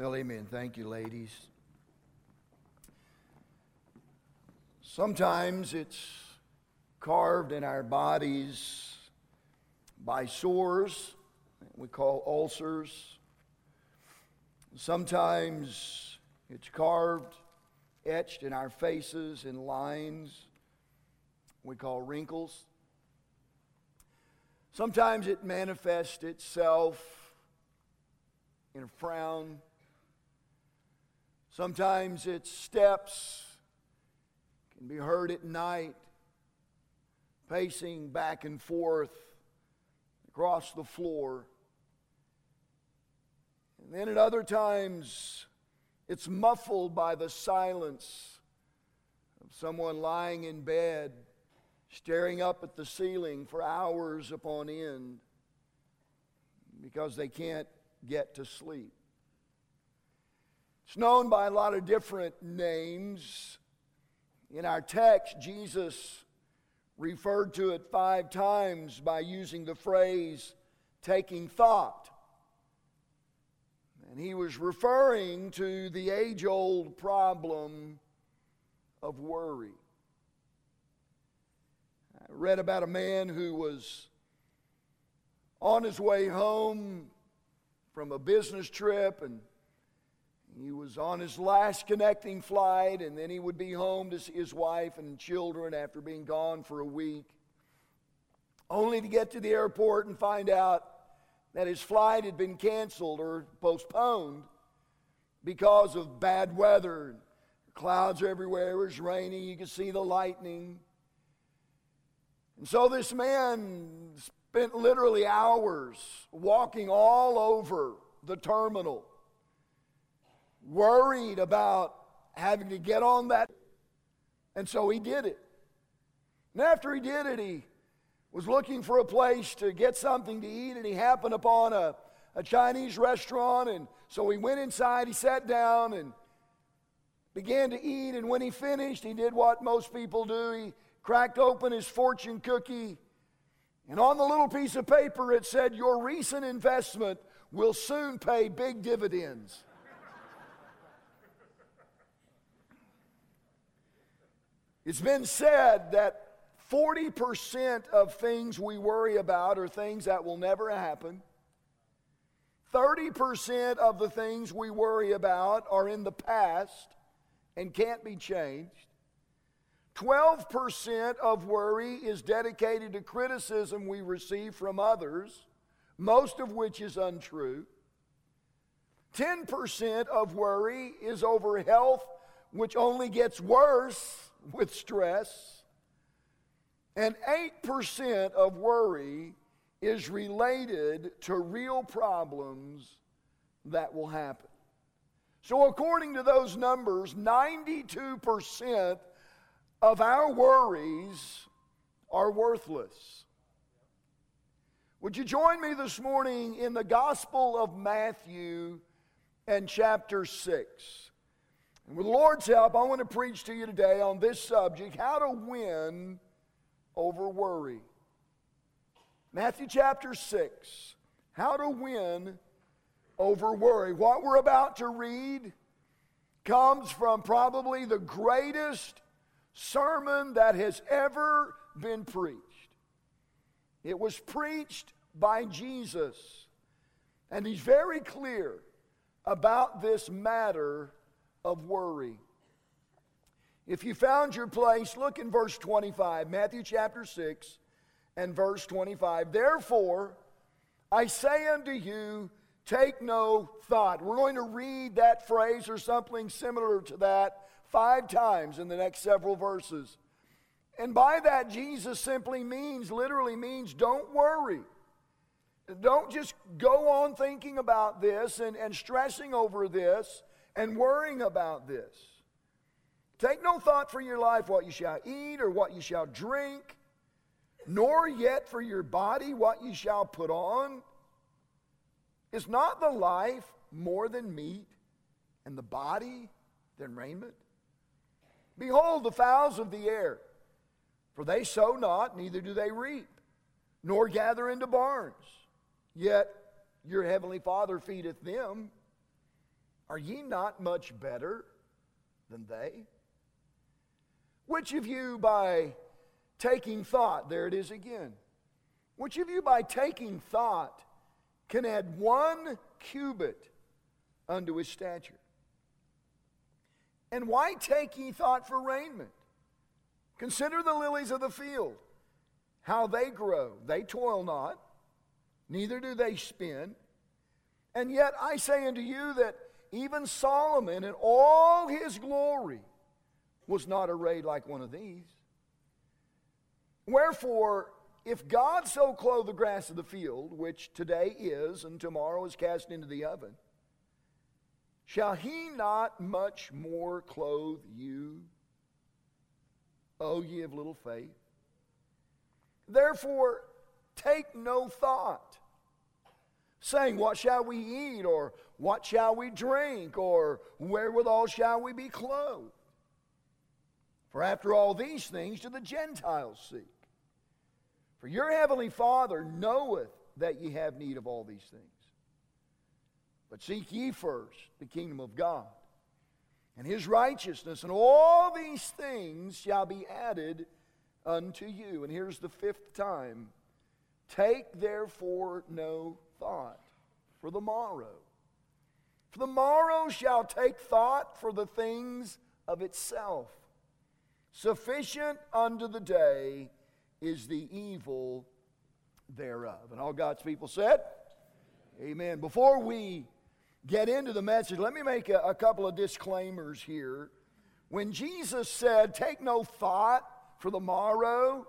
Well, amen. Thank you, ladies. Sometimes it's carved in our bodies by sores, we call ulcers. Sometimes it's carved, etched in our faces in lines, we call wrinkles. Sometimes it manifests itself in a frown. Sometimes its steps can be heard at night, pacing back and forth across the floor. And then at other times, it's muffled by the silence of someone lying in bed, staring up at the ceiling for hours upon end because they can't get to sleep. It's known by a lot of different names. In our text, Jesus referred to it five times by using the phrase taking thought. And he was referring to the age old problem of worry. I read about a man who was on his way home from a business trip and he was on his last connecting flight, and then he would be home to see his wife and children after being gone for a week, only to get to the airport and find out that his flight had been canceled or postponed because of bad weather. Clouds everywhere, it was raining, you could see the lightning. And so this man spent literally hours walking all over the terminal worried about having to get on that. And so he did it. And after he did it, he was looking for a place to get something to eat, and he happened upon a, a Chinese restaurant. And so he went inside, he sat down, and began to eat. And when he finished, he did what most people do he cracked open his fortune cookie. And on the little piece of paper, it said, Your recent investment will soon pay big dividends. It's been said that 40% of things we worry about are things that will never happen. 30% of the things we worry about are in the past and can't be changed. 12% of worry is dedicated to criticism we receive from others, most of which is untrue. 10% of worry is over health, which only gets worse with stress, and 8% of worry is related to real problems that will happen. So, according to those numbers, 92% of our worries are worthless. Would you join me this morning in the Gospel of Matthew and chapter 6? And with the Lord's help, I want to preach to you today on this subject how to win over worry. Matthew chapter 6, how to win over worry. What we're about to read comes from probably the greatest sermon that has ever been preached. It was preached by Jesus, and he's very clear about this matter of worry. If you found your place, look in verse 25, Matthew chapter 6 and verse 25. Therefore, I say unto you, take no thought. We're going to read that phrase or something similar to that five times in the next several verses. And by that, Jesus simply means, literally means, don't worry. Don't just go on thinking about this and, and stressing over this and worrying about this. Take no thought for your life what you shall eat or what you shall drink, nor yet for your body what you shall put on. Is not the life more than meat, and the body than raiment? Behold the fowls of the air, for they sow not, neither do they reap, nor gather into barns. Yet your heavenly Father feedeth them. Are ye not much better than they? Which of you, by taking thought, there it is again, which of you, by taking thought, can add one cubit unto his stature? And why take ye thought for raiment? Consider the lilies of the field, how they grow. They toil not, neither do they spin. And yet I say unto you that even Solomon in all his glory was not arrayed like one of these. Wherefore, if God so clothe the grass of the field, which today is and tomorrow is cast into the oven, shall he not much more clothe you, O ye of little faith? Therefore, take no thought, saying, What shall we eat? Or what shall we drink? Or wherewithal shall we be clothed? For after all these things do the Gentiles seek. For your heavenly Father knoweth that ye have need of all these things. But seek ye first the kingdom of God and his righteousness, and all these things shall be added unto you. And here's the fifth time take therefore no thought for the morrow. For the morrow shall take thought for the things of itself. Sufficient unto the day is the evil thereof. And all God's people said, Amen. Before we get into the message, let me make a, a couple of disclaimers here. When Jesus said, Take no thought for the morrow,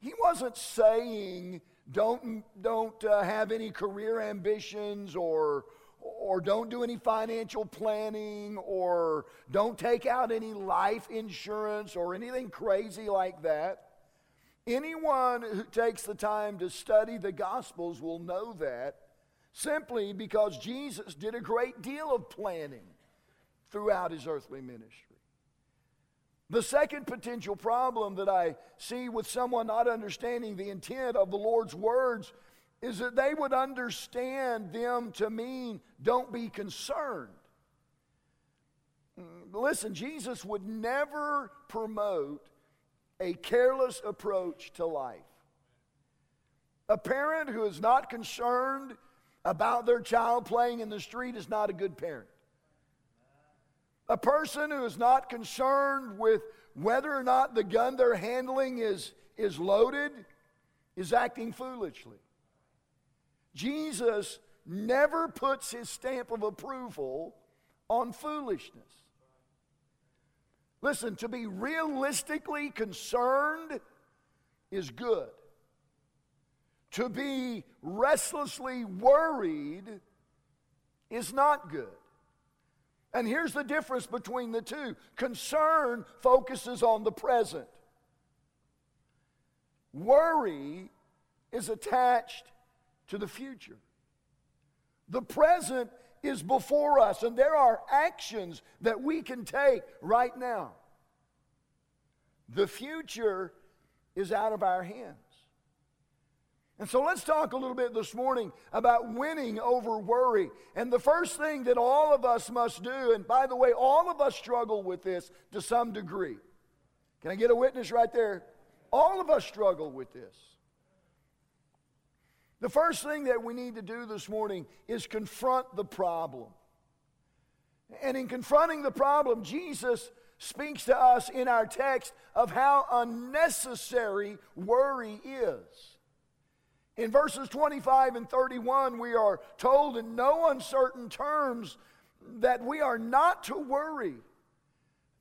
he wasn't saying, Don't, don't uh, have any career ambitions or, or don't do any financial planning or don't take out any life insurance or anything crazy like that. Anyone who takes the time to study the Gospels will know that simply because Jesus did a great deal of planning throughout his earthly ministry. The second potential problem that I see with someone not understanding the intent of the Lord's words is that they would understand them to mean don't be concerned. Mm, listen, Jesus would never promote a careless approach to life. A parent who is not concerned about their child playing in the street is not a good parent. A person who is not concerned with whether or not the gun they're handling is, is loaded is acting foolishly. Jesus never puts his stamp of approval on foolishness. Listen, to be realistically concerned is good. To be restlessly worried is not good. And here's the difference between the two concern focuses on the present, worry is attached to the future. The present is before us, and there are actions that we can take right now. The future is out of our hands. And so let's talk a little bit this morning about winning over worry. And the first thing that all of us must do, and by the way, all of us struggle with this to some degree. Can I get a witness right there? All of us struggle with this. The first thing that we need to do this morning is confront the problem. And in confronting the problem, Jesus speaks to us in our text of how unnecessary worry is. In verses 25 and 31, we are told in no uncertain terms that we are not to worry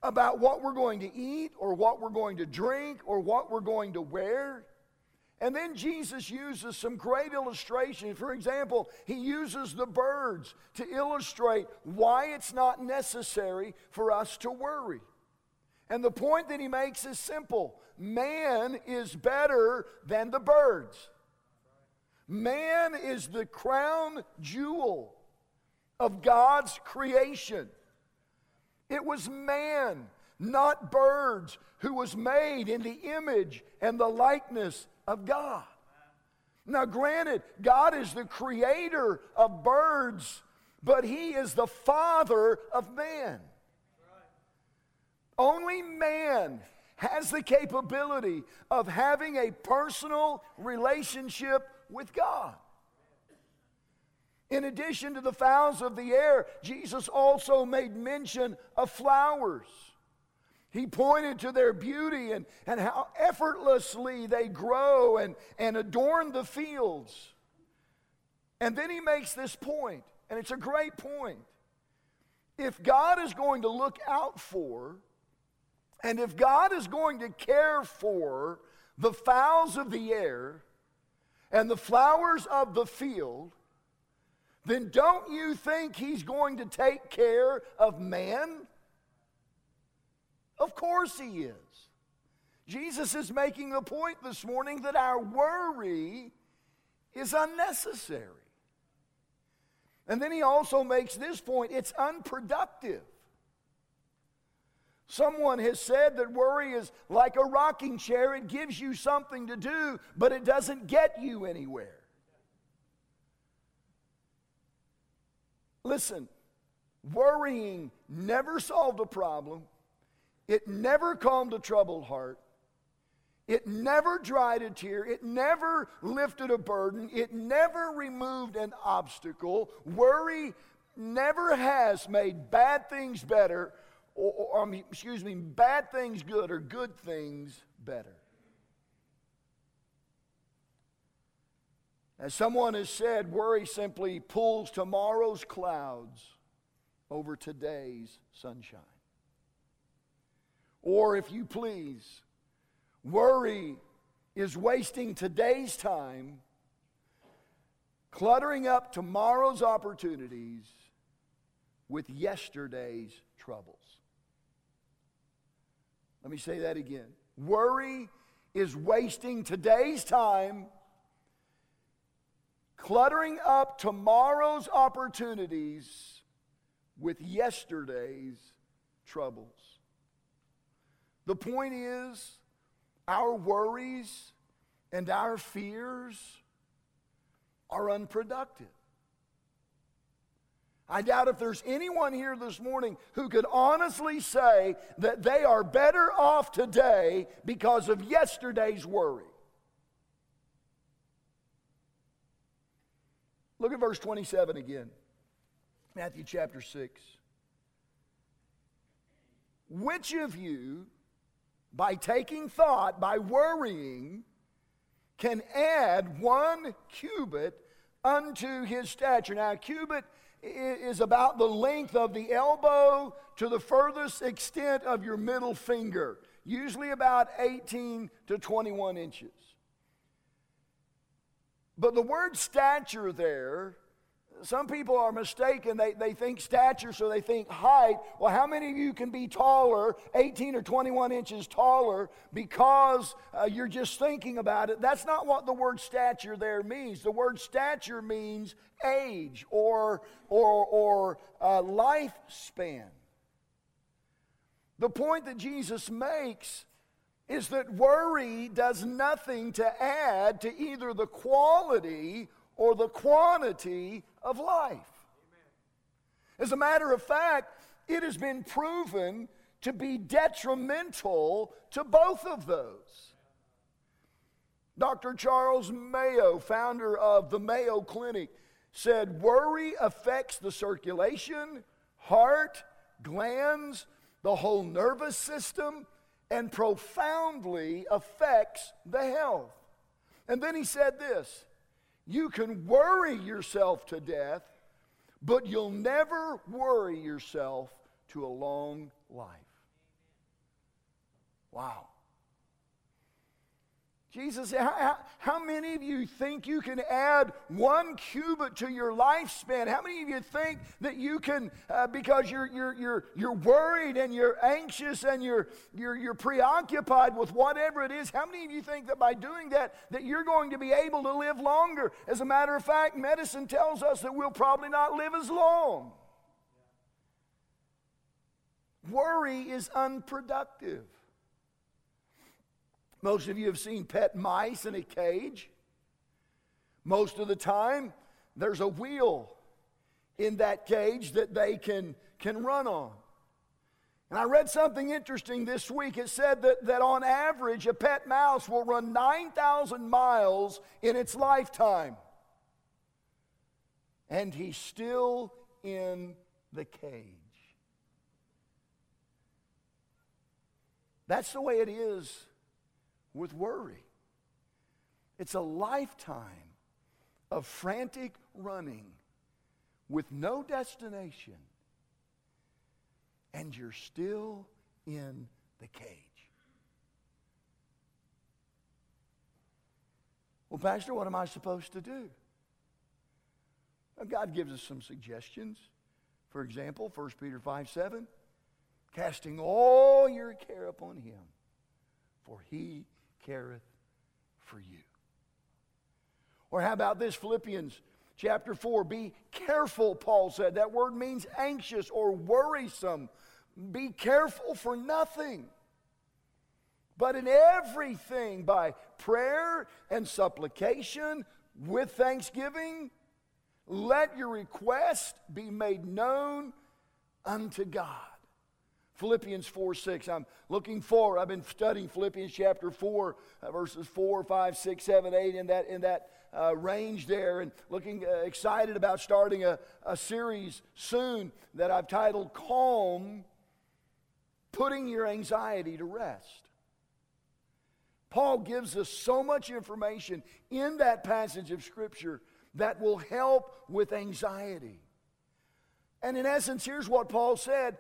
about what we're going to eat or what we're going to drink or what we're going to wear. And then Jesus uses some great illustrations. For example, he uses the birds to illustrate why it's not necessary for us to worry. And the point that he makes is simple man is better than the birds. Man is the crown jewel of God's creation. It was man, not birds, who was made in the image and the likeness of God. Now, granted, God is the creator of birds, but he is the father of man. Only man has the capability of having a personal relationship with God. In addition to the fowls of the air, Jesus also made mention of flowers. He pointed to their beauty and, and how effortlessly they grow and, and adorn the fields. And then he makes this point, and it's a great point. If God is going to look out for, and if God is going to care for the fowls of the air and the flowers of the field, then don't you think He's going to take care of man? Of course He is. Jesus is making the point this morning that our worry is unnecessary. And then he also makes this point it's unproductive. Someone has said that worry is like a rocking chair. It gives you something to do, but it doesn't get you anywhere. Listen, worrying never solved a problem, it never calmed a troubled heart. It never dried a tear. It never lifted a burden. It never removed an obstacle. Worry never has made bad things better or, or, excuse me, bad things good or good things better. As someone has said, worry simply pulls tomorrow's clouds over today's sunshine. Or, if you please, worry is wasting today's time, cluttering up tomorrow's opportunities with yesterday's troubles. Let me say that again. Worry is wasting today's time, cluttering up tomorrow's opportunities with yesterday's troubles. The point is, our worries and our fears are unproductive. I doubt if there's anyone here this morning who could honestly say that they are better off today because of yesterday's worry. Look at verse 27 again, Matthew chapter 6. Which of you, by taking thought, by worrying, can add one cubit unto his stature? Now, a cubit is about the length of the elbow to the furthest extent of your middle finger, usually about 18 to 21 inches. But the word stature there some people are mistaken. They, they think stature, so they think height. Well, how many of you can be taller, 18 or 21 inches taller, because uh, you're just thinking about it? That's not what the word stature there means. The word stature means age or, or, or uh, lifespan. The point that Jesus makes is that worry does nothing to add to either the quality or the quantity of life. As a matter of fact, it has been proven to be detrimental to both of those. Dr. Charles Mayo, founder of the Mayo Clinic, said worry affects the circulation, heart, glands, the whole nervous system, and profoundly affects the health. And then he said this you can worry yourself to death, but you'll never worry yourself to a long life. Wow. Jesus how, how, many of you think you can add one cubit to your lifespan? How many of you think that you can, uh, because you're, you're, you're, you're worried and you're anxious and you're, you're, you're preoccupied with whatever it is, how many of you think that by doing that, that you're going to be able to live longer? As a matter of fact, medicine tells us that we'll probably not live as long. Worry is unproductive. Most of you have seen pet mice in a cage. Most of the time, there's a wheel in that cage that they can, can run on. And I read something interesting this week. It said that, that on average, a pet mouse will run 9,000 miles in its lifetime. And he's still in the cage. That's the way it is with worry. It's a lifetime of frantic running with no destination and you're still in the cage. Well, Pastor, what am I supposed to do? Well, God gives us some suggestions. For example, 1 Peter 5 7, casting all your care upon him, for he careth for you. Or how about this? Philippians chapter 4. Be careful, Paul said. That word means anxious or worrisome. Be careful for nothing. But in everything, by prayer and supplication with thanksgiving, let your request be made known unto God. Philippians 4 6. I'm looking forward. I've been studying Philippians chapter 4, uh, verses 4, 5, 6, 7, 8, in that, in that uh, range there, and looking uh, excited about starting a, a series soon that I've titled Calm putting your anxiety to rest. Paul gives us so much information in that passage of Scripture that will help with anxiety. And in essence, here's what Paul said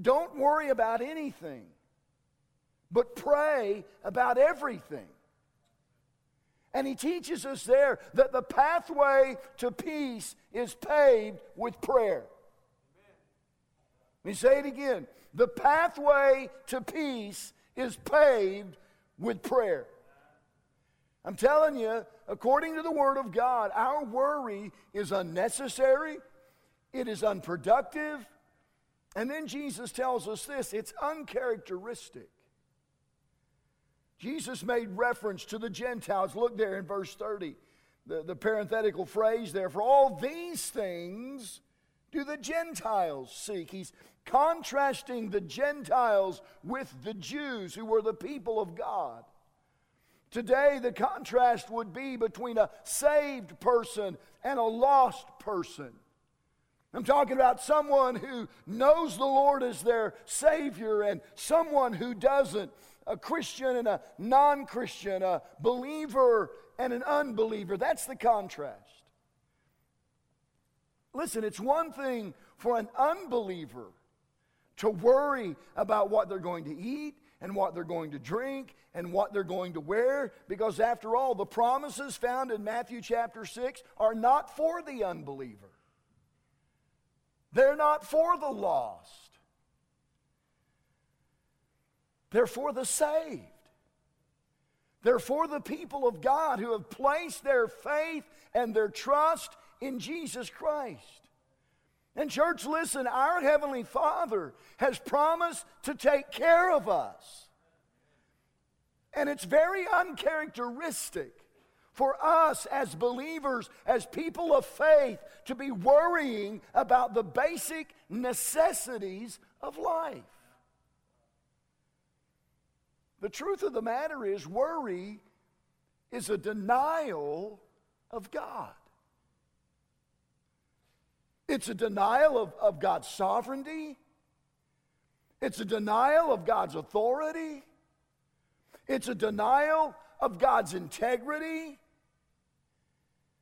don't worry about anything, but pray about everything. And he teaches us there that the pathway to peace is paved with prayer. Let me say it again. The pathway to peace is paved with prayer. I'm telling you, according to the Word of God, our worry is unnecessary, it is unproductive, and then Jesus tells us this it's uncharacteristic. Jesus made reference to the Gentiles. Look there in verse 30, the, the parenthetical phrase there. For all these things do the Gentiles seek. He's contrasting the Gentiles with the Jews who were the people of God. Today, the contrast would be between a saved person and a lost person. I'm talking about someone who knows the Lord as their Savior and someone who doesn't. A Christian and a non Christian, a believer and an unbeliever. That's the contrast. Listen, it's one thing for an unbeliever to worry about what they're going to eat and what they're going to drink and what they're going to wear, because after all, the promises found in Matthew chapter 6 are not for the unbeliever, they're not for the lost, they're for the saved. They're for the people of God who have placed their faith and their trust in Jesus Christ. And, church, listen, our Heavenly Father has promised to take care of us. And it's very uncharacteristic for us as believers, as people of faith, to be worrying about the basic necessities of life. The truth of the matter is, worry is a denial of God. It's a denial of, of God's sovereignty. It's a denial of God's authority. It's a denial of God's integrity.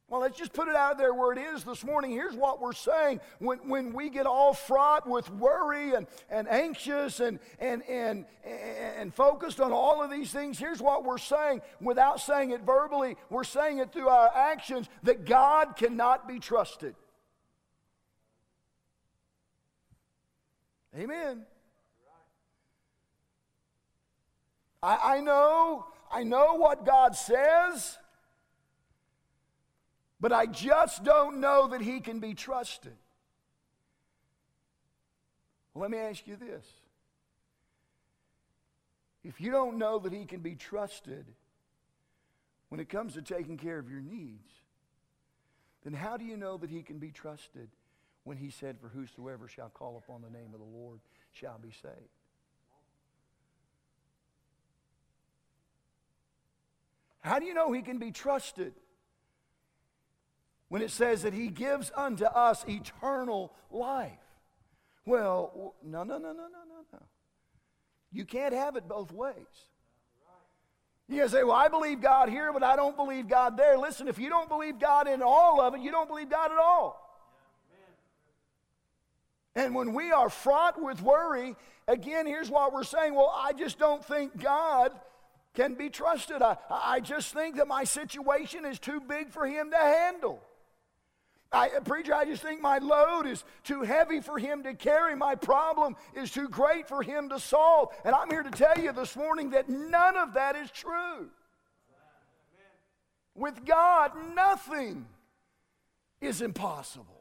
Well, let's just put it out there where it is this morning. Here's what we're saying. When, when we get all fraught with worry and, and anxious and, and, and, and focused on all of these things, here's what we're saying. Without saying it verbally, we're saying it through our actions that God cannot be trusted. Amen. I, I know, I know what God says, but I just don't know that He can be trusted. Let me ask you this. If you don't know that He can be trusted when it comes to taking care of your needs, then how do you know that He can be trusted when he said, For whosoever shall call upon the name of the Lord shall be saved. How do you know he can be trusted? When it says that he gives unto us eternal life. Well, no, no, no, no, no, no, no. You can't have it both ways. You can say, Well, I believe God here, but I don't believe God there. Listen, if you don't believe God in all of it, you don't believe God at all. And when we are fraught with worry, again, here's what we're saying Well, I just don't think God can be trusted. I, I just think that my situation is too big for Him to handle. I, preacher, I just think my load is too heavy for him to carry. My problem is too great for him to solve. And I'm here to tell you this morning that none of that is true. With God, nothing is impossible.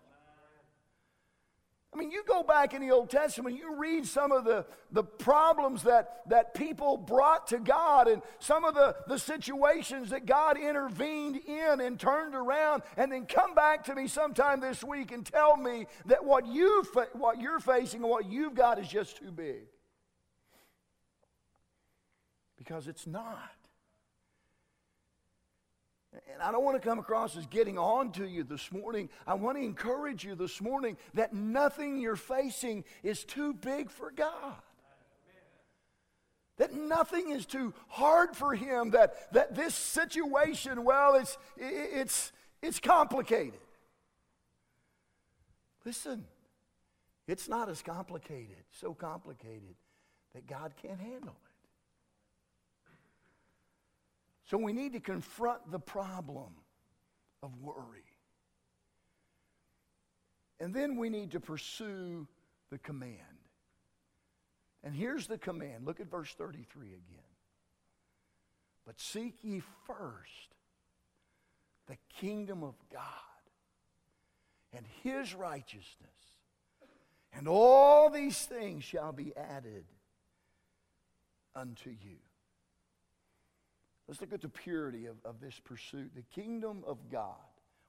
I mean, you go back in the Old Testament, you read some of the, the problems that, that people brought to God and some of the, the situations that God intervened in and turned around, and then come back to me sometime this week and tell me that what, you fa- what you're facing and what you've got is just too big. Because it's not. And I don't want to come across as getting on to you this morning. I want to encourage you this morning that nothing you're facing is too big for God. That nothing is too hard for Him. That, that this situation, well, it's, it's, it's complicated. Listen, it's not as complicated, so complicated that God can't handle it. So we need to confront the problem of worry. And then we need to pursue the command. And here's the command. Look at verse 33 again. But seek ye first the kingdom of God and his righteousness, and all these things shall be added unto you. Let's look at the purity of, of this pursuit. The kingdom of God.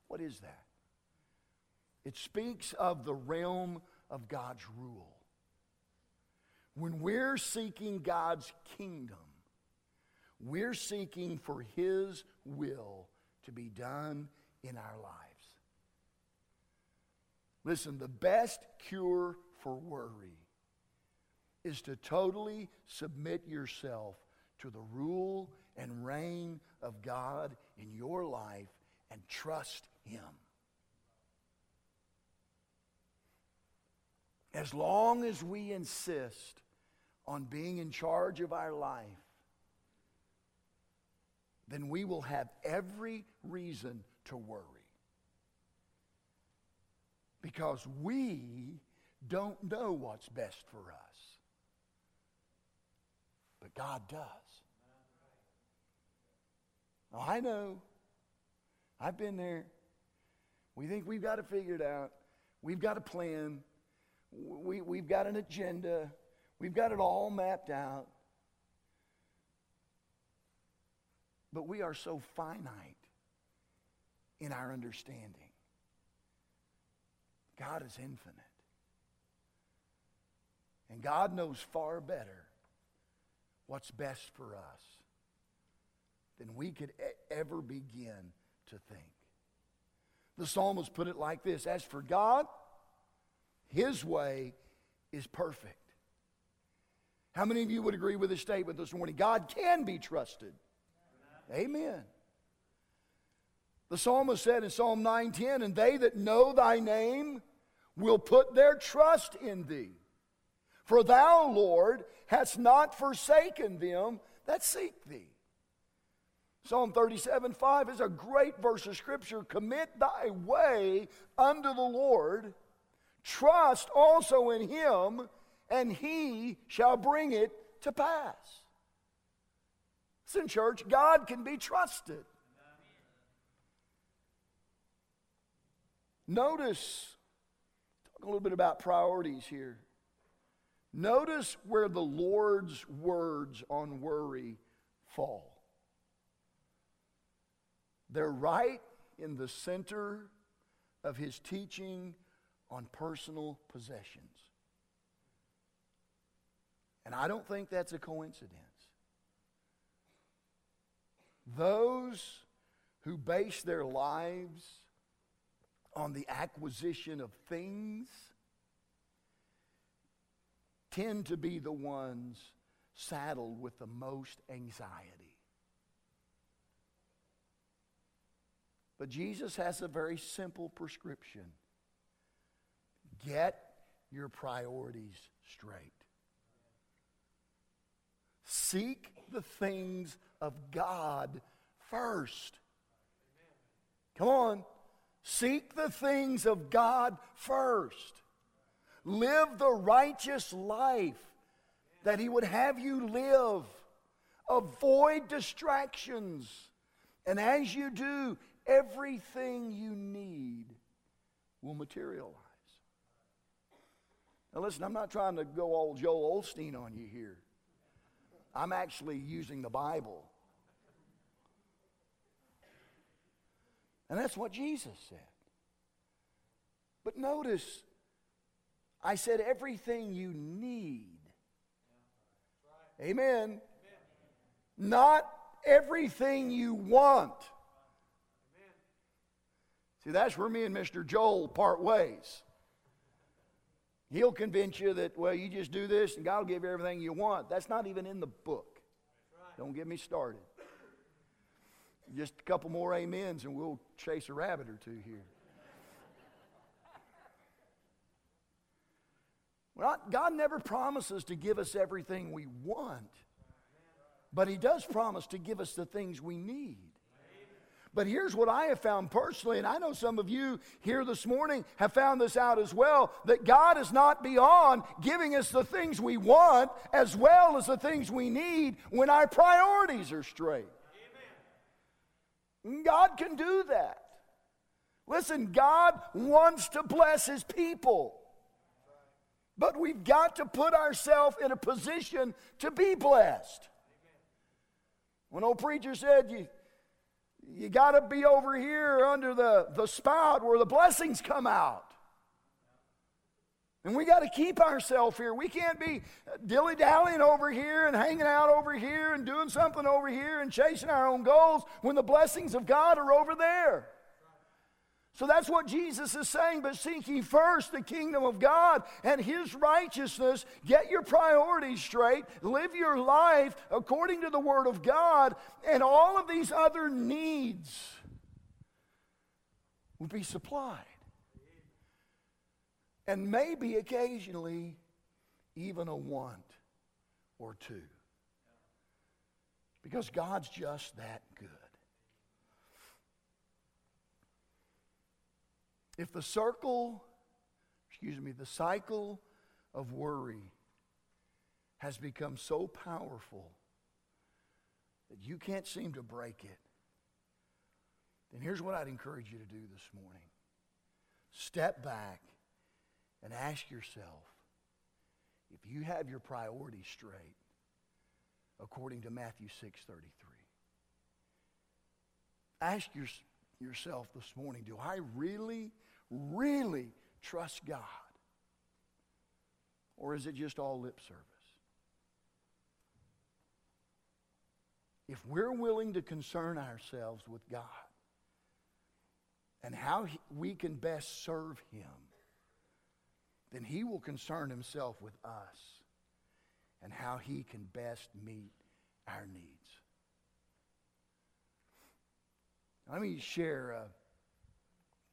What is that? It speaks of the realm of God's rule. When we're seeking God's kingdom, we're seeking for His will to be done in our lives. Listen, the best cure for worry is to totally submit yourself to the rule and reign of God in your life and trust Him. As long as we insist on being in charge of our life, then we will have every reason to worry. Because we don't know what's best for us. But God does. Oh, I know. I've been there. We think we've got it figured out. We've got a plan. We, we've got an agenda. We've got it all mapped out. But we are so finite in our understanding. God is infinite. And God knows far better what's best for us than we could ever begin to think. The psalmist put it like this As for God, his way is perfect. How many of you would agree with this statement this morning? God can be trusted. Amen. Amen. The psalmist said in Psalm 9:10, "And they that know thy name will put their trust in thee. For thou, Lord, hast not forsaken them that seek thee." Psalm 37 5 is a great verse of scripture. Commit thy way unto the Lord, trust also in him, and he shall bring it to pass. Listen, church, God can be trusted. Notice, talk a little bit about priorities here. Notice where the Lord's words on worry fall. They're right in the center of his teaching on personal possessions. And I don't think that's a coincidence. Those who base their lives on the acquisition of things tend to be the ones saddled with the most anxiety. But Jesus has a very simple prescription get your priorities straight. Seek the things of God first. Come on. Seek the things of God first. Live the righteous life that He would have you live. Avoid distractions. And as you do, everything you need will materialize. Now, listen, I'm not trying to go all Joel Osteen on you here. I'm actually using the Bible. And that's what Jesus said. But notice, I said everything you need. Amen. Not everything you want. See, that's where me and Mr. Joel part ways. He'll convince you that, well, you just do this and God will give you everything you want. That's not even in the book. Don't get me started. Just a couple more amens and we'll chase a rabbit or two here. Well, God never promises to give us everything we want, but He does promise to give us the things we need. But here's what I have found personally, and I know some of you here this morning have found this out as well that God is not beyond giving us the things we want as well as the things we need when our priorities are straight. Amen. God can do that. Listen, God wants to bless His people. But we've got to put ourselves in a position to be blessed. When old preacher said, you, you got to be over here under the, the spout where the blessings come out. And we got to keep ourselves here. We can't be dilly dallying over here and hanging out over here and doing something over here and chasing our own goals when the blessings of God are over there. So that's what Jesus is saying. But seek first the kingdom of God and his righteousness. Get your priorities straight. Live your life according to the word of God. And all of these other needs will be supplied. And maybe occasionally even a want or two. Because God's just that good. If the circle, excuse me, the cycle of worry has become so powerful that you can't seem to break it, then here's what I'd encourage you to do this morning. Step back and ask yourself if you have your priorities straight according to Matthew 6:33. Ask your, yourself this morning, do I really really trust God? Or is it just all lip service? If we're willing to concern ourselves with God and how we can best serve Him, then He will concern Himself with us and how He can best meet our needs. Let me share. a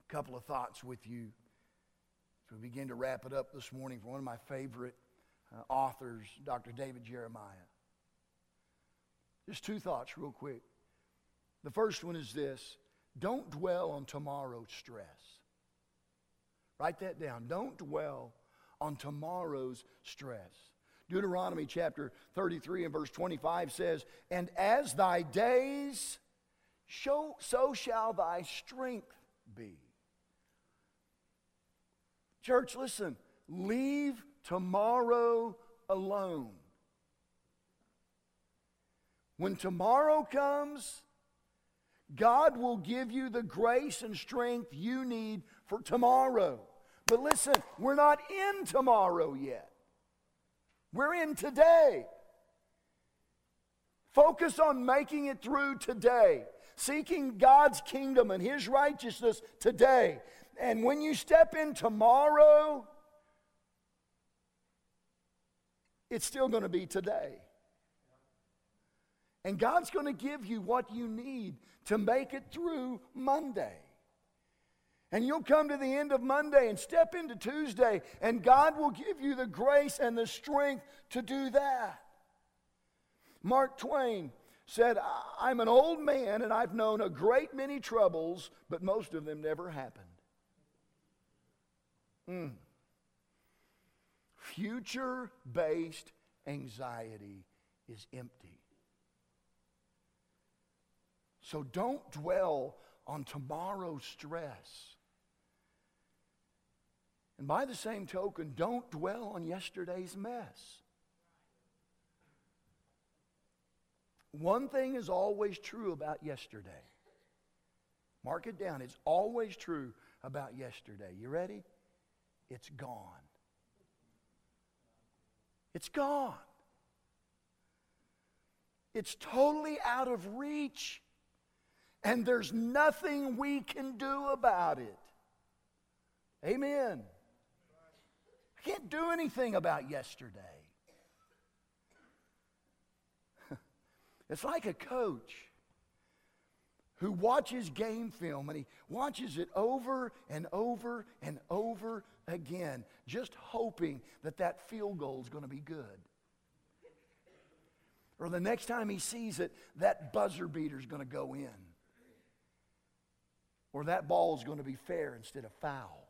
couple of thoughts with you as we begin to wrap it up this morning from one of my favorite uh, authors, Dr. David Jeremiah. Just two thoughts, real quick. The first one is this don't dwell on tomorrow's stress. Write that down. Don't dwell on tomorrow's stress. Deuteronomy chapter 33 and verse 25 says, And as thy days, show, so shall thy strength be. Church, listen, leave tomorrow alone. When tomorrow comes, God will give you the grace and strength you need for tomorrow. But listen, we're not in tomorrow yet. We're in today. Focus on making it through today, seeking God's kingdom and His righteousness today. And when you step in tomorrow, it's still going to be today. And God's going to give you what you need to make it through Monday. And you'll come to the end of Monday and step into Tuesday, and God will give you the grace and the strength to do that. Mark Twain said, I'm an old man and I've known a great many troubles, but most of them never happened. Mm. Future based anxiety is empty. So don't dwell on tomorrow's stress. And by the same token, don't dwell on yesterday's mess. One thing is always true about yesterday. Mark it down. It's always true about yesterday. You ready? It's gone. It's gone. It's totally out of reach. And there's nothing we can do about it. Amen. I can't do anything about yesterday. It's like a coach who watches game film and he watches it over and over and over again, just hoping that that field goal is going to be good. Or the next time he sees it, that buzzer beater is going to go in. Or that ball is going to be fair instead of foul.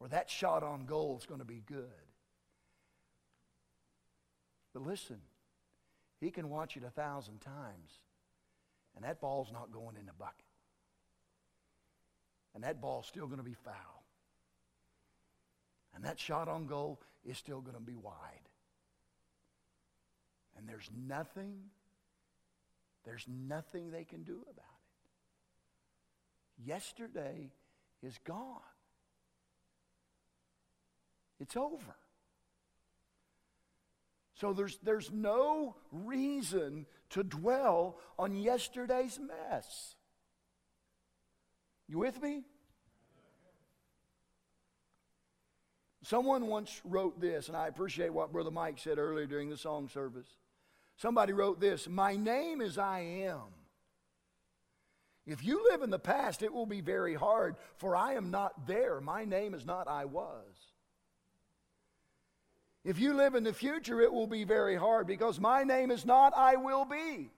Or that shot on goal is going to be good. But listen, he can watch it a thousand times, and that ball's not going in the bucket. And that ball's still going to be foul. And that shot on goal is still going to be wide. And there's nothing, there's nothing they can do about it. Yesterday is gone. It's over. So there's, there's no reason to dwell on yesterday's mess. You with me? Someone once wrote this, and I appreciate what Brother Mike said earlier during the song service. Somebody wrote this My name is I am. If you live in the past, it will be very hard, for I am not there. My name is not I was. If you live in the future, it will be very hard because my name is not I will be.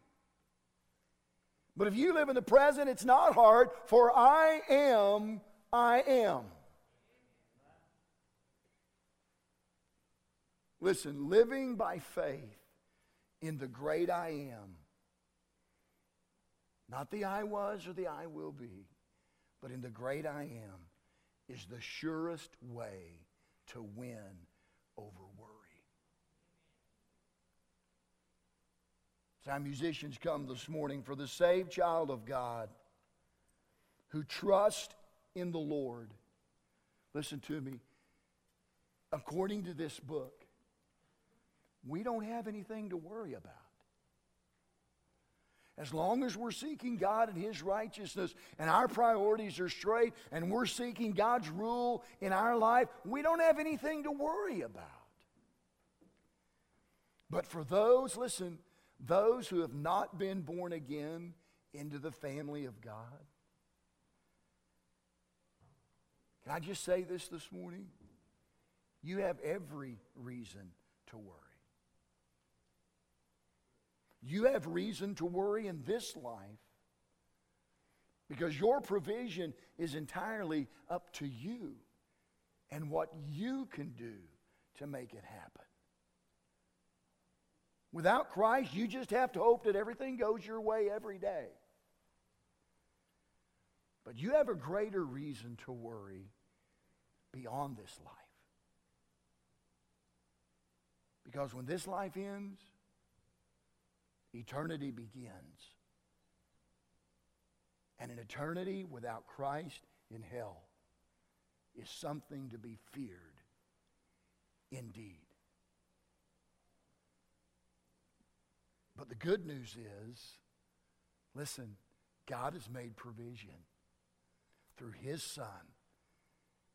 But if you live in the present, it's not hard, for I am, I am. Listen, living by faith in the great I am, not the I was or the I will be, but in the great I am, is the surest way to win over worry. As our musicians come this morning for the saved child of God who trust in the Lord, listen to me. According to this book, we don't have anything to worry about. As long as we're seeking God and His righteousness and our priorities are straight and we're seeking God's rule in our life, we don't have anything to worry about. But for those, listen, those who have not been born again into the family of God, can I just say this this morning? You have every reason to worry. You have reason to worry in this life because your provision is entirely up to you and what you can do to make it happen. Without Christ, you just have to hope that everything goes your way every day. But you have a greater reason to worry beyond this life. Because when this life ends, eternity begins. And an eternity without Christ in hell is something to be feared indeed. But the good news is listen, God has made provision through His Son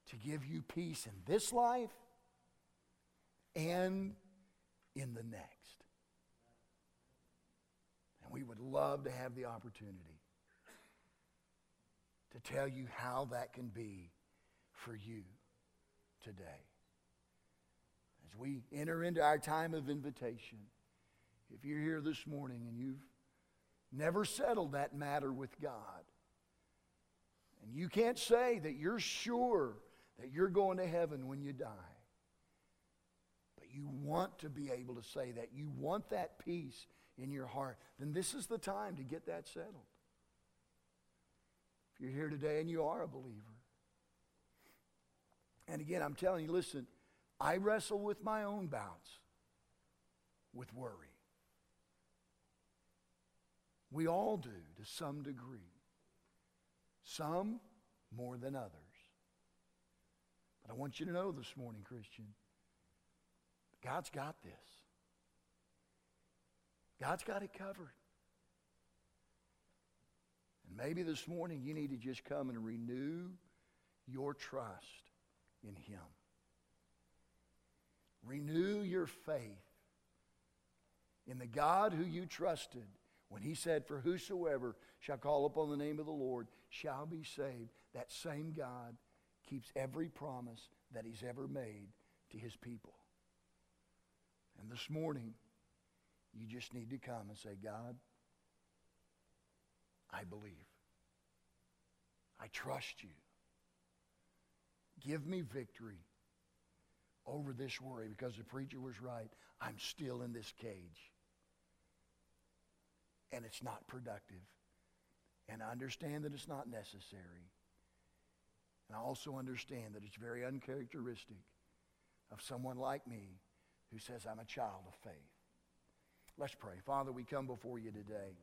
to give you peace in this life and in the next. And we would love to have the opportunity to tell you how that can be for you today. As we enter into our time of invitation, if you're here this morning and you've never settled that matter with God, and you can't say that you're sure that you're going to heaven when you die, but you want to be able to say that, you want that peace in your heart, then this is the time to get that settled. If you're here today and you are a believer, and again, I'm telling you, listen, I wrestle with my own bouts with worry. We all do to some degree. Some more than others. But I want you to know this morning, Christian, God's got this. God's got it covered. And maybe this morning you need to just come and renew your trust in Him. Renew your faith in the God who you trusted when He said, For whosoever shall call upon the name of the Lord shall be saved. That same God keeps every promise that He's ever made to His people. And this morning, you just need to come and say, God, I believe. I trust you. Give me victory over this worry because the preacher was right. I'm still in this cage. And it's not productive. And I understand that it's not necessary. And I also understand that it's very uncharacteristic of someone like me who says I'm a child of faith. Let's pray. Father, we come before you today.